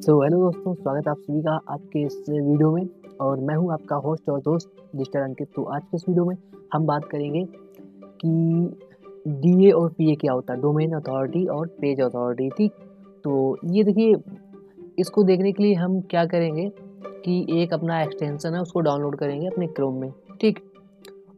So hello दोस्तों, स्वागत है आप सभी का आज के इस वीडियो में। और मैं हूँ आपका होस्ट और दोस्त डिजिटल अंकित। तो आज के इस वीडियो में हम बात करेंगे कि डीए और पीए क्या होता है? डोमेन अथॉरिटी और पेज अथॉरिटी ठीक? तो ये देखिए, इसको देखने के लिए हम क्या करेंगे कि एक अपना एक्सटेंसन है, उसको डाउनलोड करेंगे अपने क्रोम में, ठीक?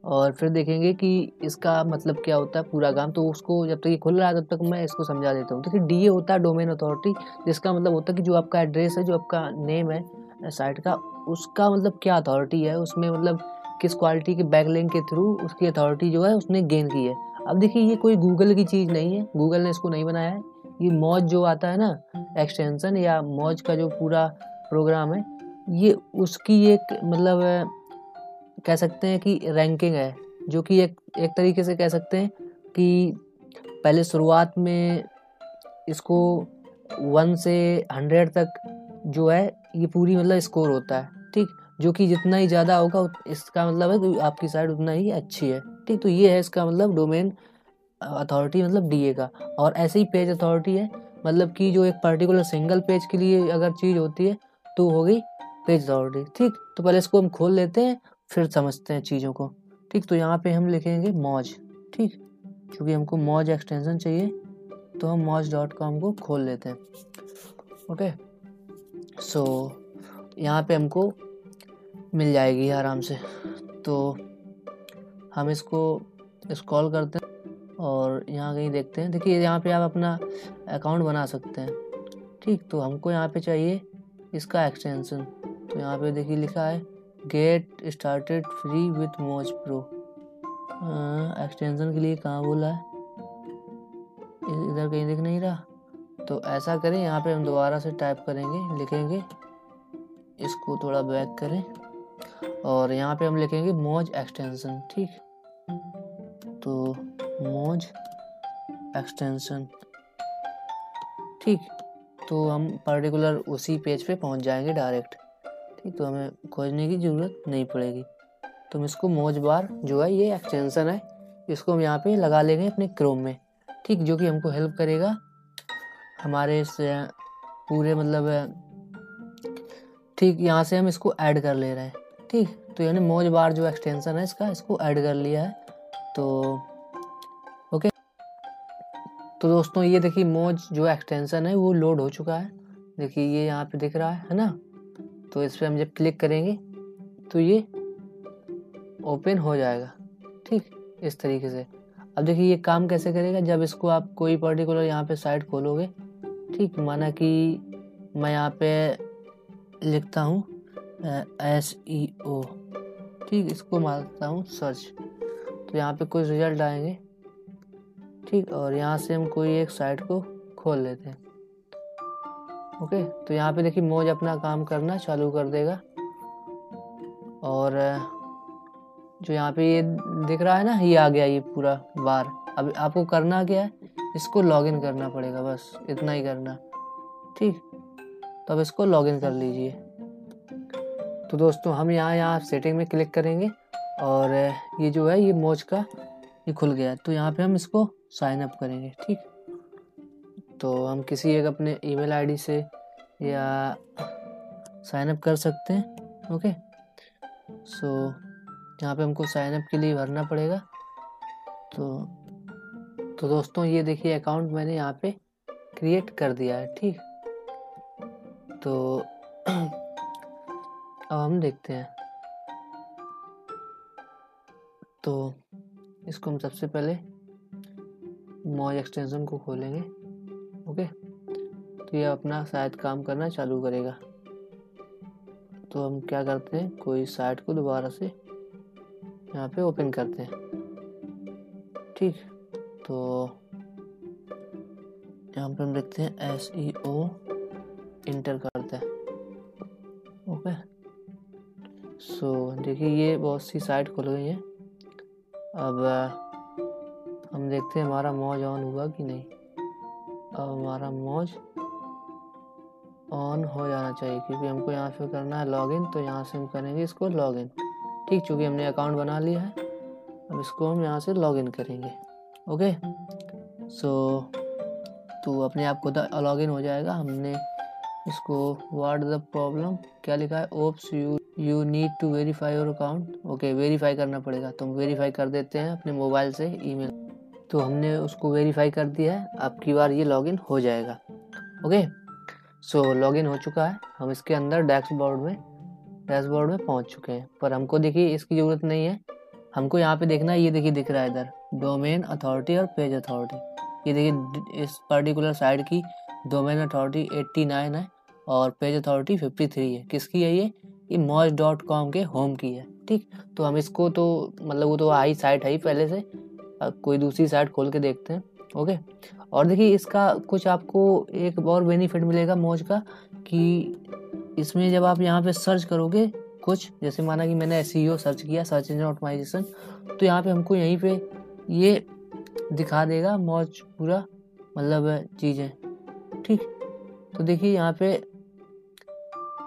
और फिर देखेंगे कि इसका मतलब क्या होता है पूरा काम। तो उसको जब तक ये खुल रहा है, तब तक मैं इसको समझा देता हूँ। देखिए तो डी होता है डोमेन अथॉरिटी जिसका मतलब होता है कि जो आपका एड्रेस है, जो आपका नेम है साइट का, उसका मतलब क्या अथॉरिटी है? उसमें मतलब किस क्वालिटी के बैकलिंक के थ्रू उसकी अथॉरिटी जो है, उसने गेन की है। अब देखिए, ये कोई गूगल की चीज़ नहीं है। गूगल ने इसको नहीं बनाया है। ये मौज जो आता है ना एक्सटेंसन या मौज का जो पूरा प्रोग्राम है, ये उसकी एक मतलब कह सकते हैं कि रैंकिंग है, जो कि एक एक तरीके से कह सकते हैं कि पहले शुरुआत में इसको वन से हंड्रेड तक जो है, ये पूरी मतलब स्कोर होता है, ठीक? जो कि जितना ही ज़्यादा होगा इसका मतलब है कि आपकी साइड उतना ही अच्छी है, ठीक? तो ये है इसका मतलब डोमेन अथॉरिटी मतलब डीए का। और ऐसे ही पेज अथॉरिटी है मतलब कि जो एक पर्टिकुलर सिंगल पेज के लिए अगर चीज़ होती है तो हो गई पेज अथॉरिटी ठीक? तो पहले इसको हम खोल लेते हैं फिर समझते हैं चीज़ों को। ठीक तो यहाँ पे हम लिखेंगे मौज। ठीक क्योंकि हमको मौज एक्सटेंशन चाहिए तो हम मौज डॉट कॉम को खोल लेते हैं। ओके सो so, यहाँ पे हमको मिल जाएगी आराम से। तो हम इसको स्क्रॉल करते हैं और यहाँ कहीं देखते हैं। देखिए यहाँ पे आप अपना अकाउंट बना सकते हैं। ठीक तो हमको यहाँ पे चाहिए इसका एक्सटेंशन तो यहाँ पे देखिए लिखा है get started free with Moz pro extension के लिए कहाँ बोला है? इधर कहीं दिख नहीं रहा। तो ऐसा करें, यहाँ पे हम दोबारा से टाइप करेंगे, लिखेंगे। इसको थोड़ा बैक करें। और यहाँ पे हम लिखेंगे मोज एक्सटेंशन ठीक? तो मोज एक्सटेंशन ठीक? तो हम पर्टिकुलर उसी पेज पे पहुँच जाएँगे डायरेक्ट ठीक तो हमें खोजने की ज़रूरत नहीं पड़ेगी। तो हम इसको मोज बार जो है ये एक्सटेंसन है, इसको हम यहाँ पे लगा लेंगे अपने क्रोम में। ठीक, जो कि हमको हेल्प करेगा हमारे इस पूरे मतलब ठीक, यहाँ से हम इसको ऐड कर ले रहे हैं। ठीक तो यानी मोज बार जो एक्सटेंसन है इसका, इसको ऐड कर लिया है तो ओके। तो दोस्तों, ये देखिए मोज जो एक्सटेंसन है, वो लोड हो चुका है। देखिए, ये यहाँ पे दिख रहा है है ना? तो इस पर हम जब क्लिक करेंगे तो ये ओपन हो जाएगा। ठीक, इस तरीके से। अब देखिए ये काम कैसे करेगा? जब इसको आप कोई पर्टिकुलर यहाँ पे साइट खोलोगे, ठीक, माना कि मैं यहाँ पे लिखता हूँ एस ई ओ ठीक, इसको मारता हूँ सर्च तो यहाँ पे कुछ रिज़ल्ट आएँगे, ठीक, और यहाँ से हम कोई एक साइट को खोल लेते हैं। ओके तो यहाँ पे देखिए मोज अपना काम करना चालू कर देगा। और जो यहाँ पे ये दिख रहा है ना, ये आ गया ये पूरा बार अब आपको करना क्या है, इसको लॉगिन करना पड़ेगा बस, इतना ही करना। ठीक तो अब इसको लॉगिन कर लीजिए। तो दोस्तों, हम यहाँ यहाँ सेटिंग में क्लिक करेंगे और ये जो है, ये मोज का, ये खुल गया। तो यहाँ पे हम इसको साइन अप करेंगे, ठीक? तो हम किसी एक अपने ईमेल आईडी से या साइन अप कर सकते हैं, ओके? सो, यहाँ पे हमको साइन अप के लिए भरना पड़ेगा। तो तो दोस्तों, ये देखिए अकाउंट मैंने यहाँ पे क्रिएट कर दिया है, ठीक? तो अब हम देखते हैं। तो इसको हम सबसे पहले मॉज एक्सटेंशन को खोलेंगे। ओके? तो ये अपना शायद काम करना चालू करेगा। तो हम क्या करते हैं? कोई साइट को दोबारा से यहाँ पे ओपन करते हैं। ठीक? तो यहाँ पे हम लिखते हैं एस ई ओ इंटर करते हैं। ओके? सो देखिए, ये बहुत सी साइट खुल गई है। अब, हम देखते हैं हमारा मौज ऑन हुआ कि नहीं। अब हमारा मौज ऑन हो जाना चाहिए, क्योंकि हमको यहाँ से करना है लॉगिन तो यहाँ से हम करेंगे इसको लॉगिन ठीक, चूँकि हमने अकाउंट बना लिया है, अब इसको हम यहाँ से लॉगिन करेंगे। ओके सो तो अपने आप खुद लॉगिन हो जाएगा। हमने इसको वाट द प्रॉब्लम क्या लिखा है? Oops you you need to verify your account okay verify करना पड़ेगा। तो हम वेरीफाई कर देते हैं अपने मोबाइल से ईमेल तो हमने उसको वेरीफाई कर दिया है। अब की बार ये लॉगिन हो जाएगा। ओके सो लॉगिन हो चुका है। हम इसके अंदर डैशबोर्ड में डैशबोर्ड में पहुँच चुके हैं। पर हमको देखिए, इसकी ज़रूरत नहीं है। हमको यहाँ पे देखना है, ये देखिए दिख रहा है इधर। डोमेन अथॉरिटी और पेज अथॉरिटी ये देखिए, इस पर्टिकुलर साइड की डोमेन अथॉरिटी 89 है और पेज अथॉरिटी 53 है। किसकी है ये? ये मॉज डॉट कॉम के होम की है। ठीक? तो हम इसको तो मतलब वो तो हाई साइट है ही पहले से। कोई दूसरी साइट खोल के देखते हैं ओके और देखिए, इसका कुछ आपको एक और बेनिफिट मिलेगा मौज का कि इसमें जब आप यहाँ पे सर्च करोगे कुछ, जैसे माना कि मैंने एस सर्च किया सर्च इंजन ऑटोमाइजेशन तो यहाँ पे हमको यहीं पे ये दिखा देगा मौज पूरा मतलब चीज़ें, ठीक? तो देखिए, यहाँ पे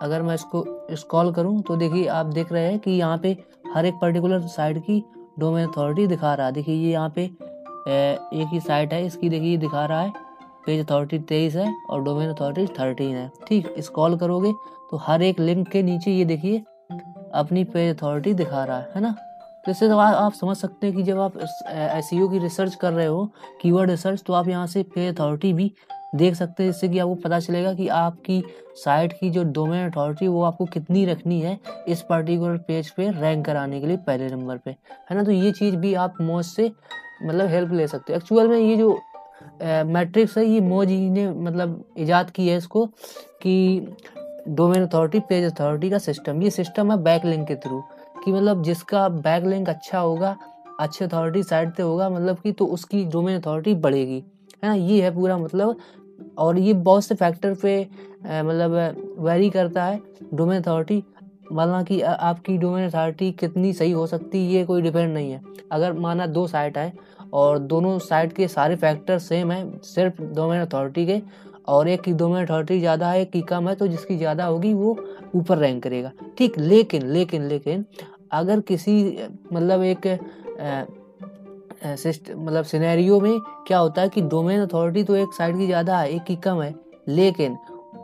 अगर मैं इसको स्क्रॉल करूँ तो देखिए, आप देख रहे हैं कि यहाँ पे हर एक पर्टिकुलर साइड की डोमेन अथॉरिटी दिखा रहा है। देखिए ये यहाँ पे एक ही साइट है, इसकी देखिए दिखा रहा है। पेज अथॉरिटी तेईस है और डोमेन अथॉरिटी थर्टीन है। ठीक स्क्रॉल करोगे तो हर एक लिंक के नीचे ये देखिए, अपनी पेज अथॉरिटी दिखा रहा है है ना? तो इससे तो आप समझ सकते हैं कि जब आप एस की रिसर्च कर रहे हो कीवर्ड रिसर्च तो आप यहाँ से पेज अथॉरिटी भी देख सकते हैं जिससे कि आपको पता चलेगा कि आपकी साइट की जो डोमेन अथॉरिटी वो आपको कितनी रखनी है इस पर्टिकुलर पेज पे रैंक कराने के लिए पहले नंबर पे। है ना? तो ये चीज़ भी आप मोज से मतलब हेल्प ले सकते हो। एक्चुअल में ये जो मैट्रिक्स है, ये मोज ही ने मतलब ईजाद की है इसको कि डोमेन अथॉरिटी पेज अथॉरिटी का सिस्टम ये सिस्टम है बैक लिंक के थ्रू कि मतलब जिसका बैक लिंक अच्छा होगा, अच्छे अथॉरिटी साइड पे होगा मतलब कि तो उसकी डोमेन अथॉरिटी बढ़ेगी। है ना? ये है पूरा मतलब और ये बहुत से फैक्टर पे मतलब वेरी करता है डोमेन अथॉरिटी माना कि आपकी डोमेन अथॉरिटी कितनी सही हो सकती है, ये कोई डिपेंड नहीं है। अगर माना दो साइट है और दोनों साइट के सारे फैक्टर सेम है, सिर्फ़ डोमेन अथॉरिटी के, और एक की डोमेन अथॉरिटी ज़्यादा है, एक की कम है तो जिसकी ज़्यादा होगी वो ऊपर रैंक करेगा। ठीक, लेकिन लेकिन लेकिन, अगर किसी मतलब एक मतलब सिनेरियो में क्या होता है कि डोमेन अथॉरिटी तो एक साइड की ज़्यादा है, एक की कम है, लेकिन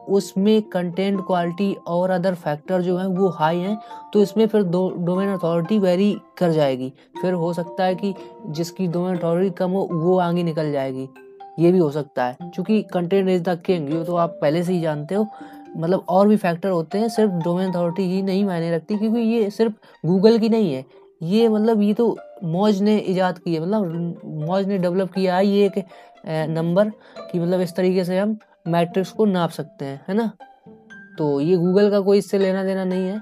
उसमें कंटेंट क्वालिटी और अदर फैक्टर जो है वो हाई हैं तो इसमें फिर दो डोमेन अथॉरिटी वेरी कर जाएगी। फिर हो सकता है कि जिसकी डोमेन अथॉरिटी कम हो, वो आगे निकल जाएगी। ये भी हो सकता है, क्योंकि कंटेंट इज़ द किंग ये तो आप पहले से ही जानते हो। मतलब और भी फैक्टर होते हैं, सिर्फ़ डोमेन अथॉरिटी ही नहीं मायने रखती, क्योंकि ये सिर्फ़ गूगल की नहीं है ये मतलब ये तो मौज ने ईजाद की है मतलब मौज ने डेवलप किया है ये एक नंबर कि मतलब इस तरीके से हम मैट्रिक्स को नाप सकते हैं, है ना? तो ये गूगल का कोई इससे लेना देना नहीं है।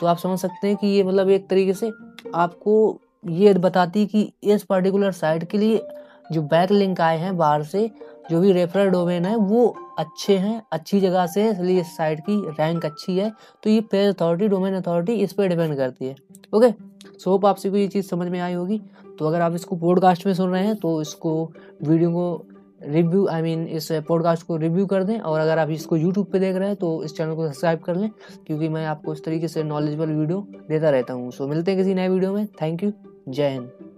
तो आप समझ सकते हैं कि ये मतलब एक तरीके से आपको ये बताती कि इस पर्टिकुलर साइट के लिए जो बैक लिंक आए हैं बाहर से, जो भी रेफरल डोमेन है, वो अच्छे हैं, अच्छी जगह से इसलिए इस साइट की रैंक अच्छी है। तो ये पेज अथॉरिटी डोमेन अथॉरिटी इस पर डिपेंड करती है ओके सो होप आपसे को ये चीज़ समझ में आई होगी। तो अगर आप इसको पॉडकास्ट में सुन रहे हैं तो इसको वीडियो को रिव्यू आई मीन इस पॉडकास्ट को रिव्यू कर दें। और अगर आप इसको यूट्यूब पे देख रहे हैं तो इस चैनल को सब्सक्राइब कर लें, क्योंकि मैं आपको इस तरीके से नॉलेजेबल वीडियो देता रहता हूँ। सो मिलते हैं किसी नए वीडियो में। थैंक यू जय हिंद।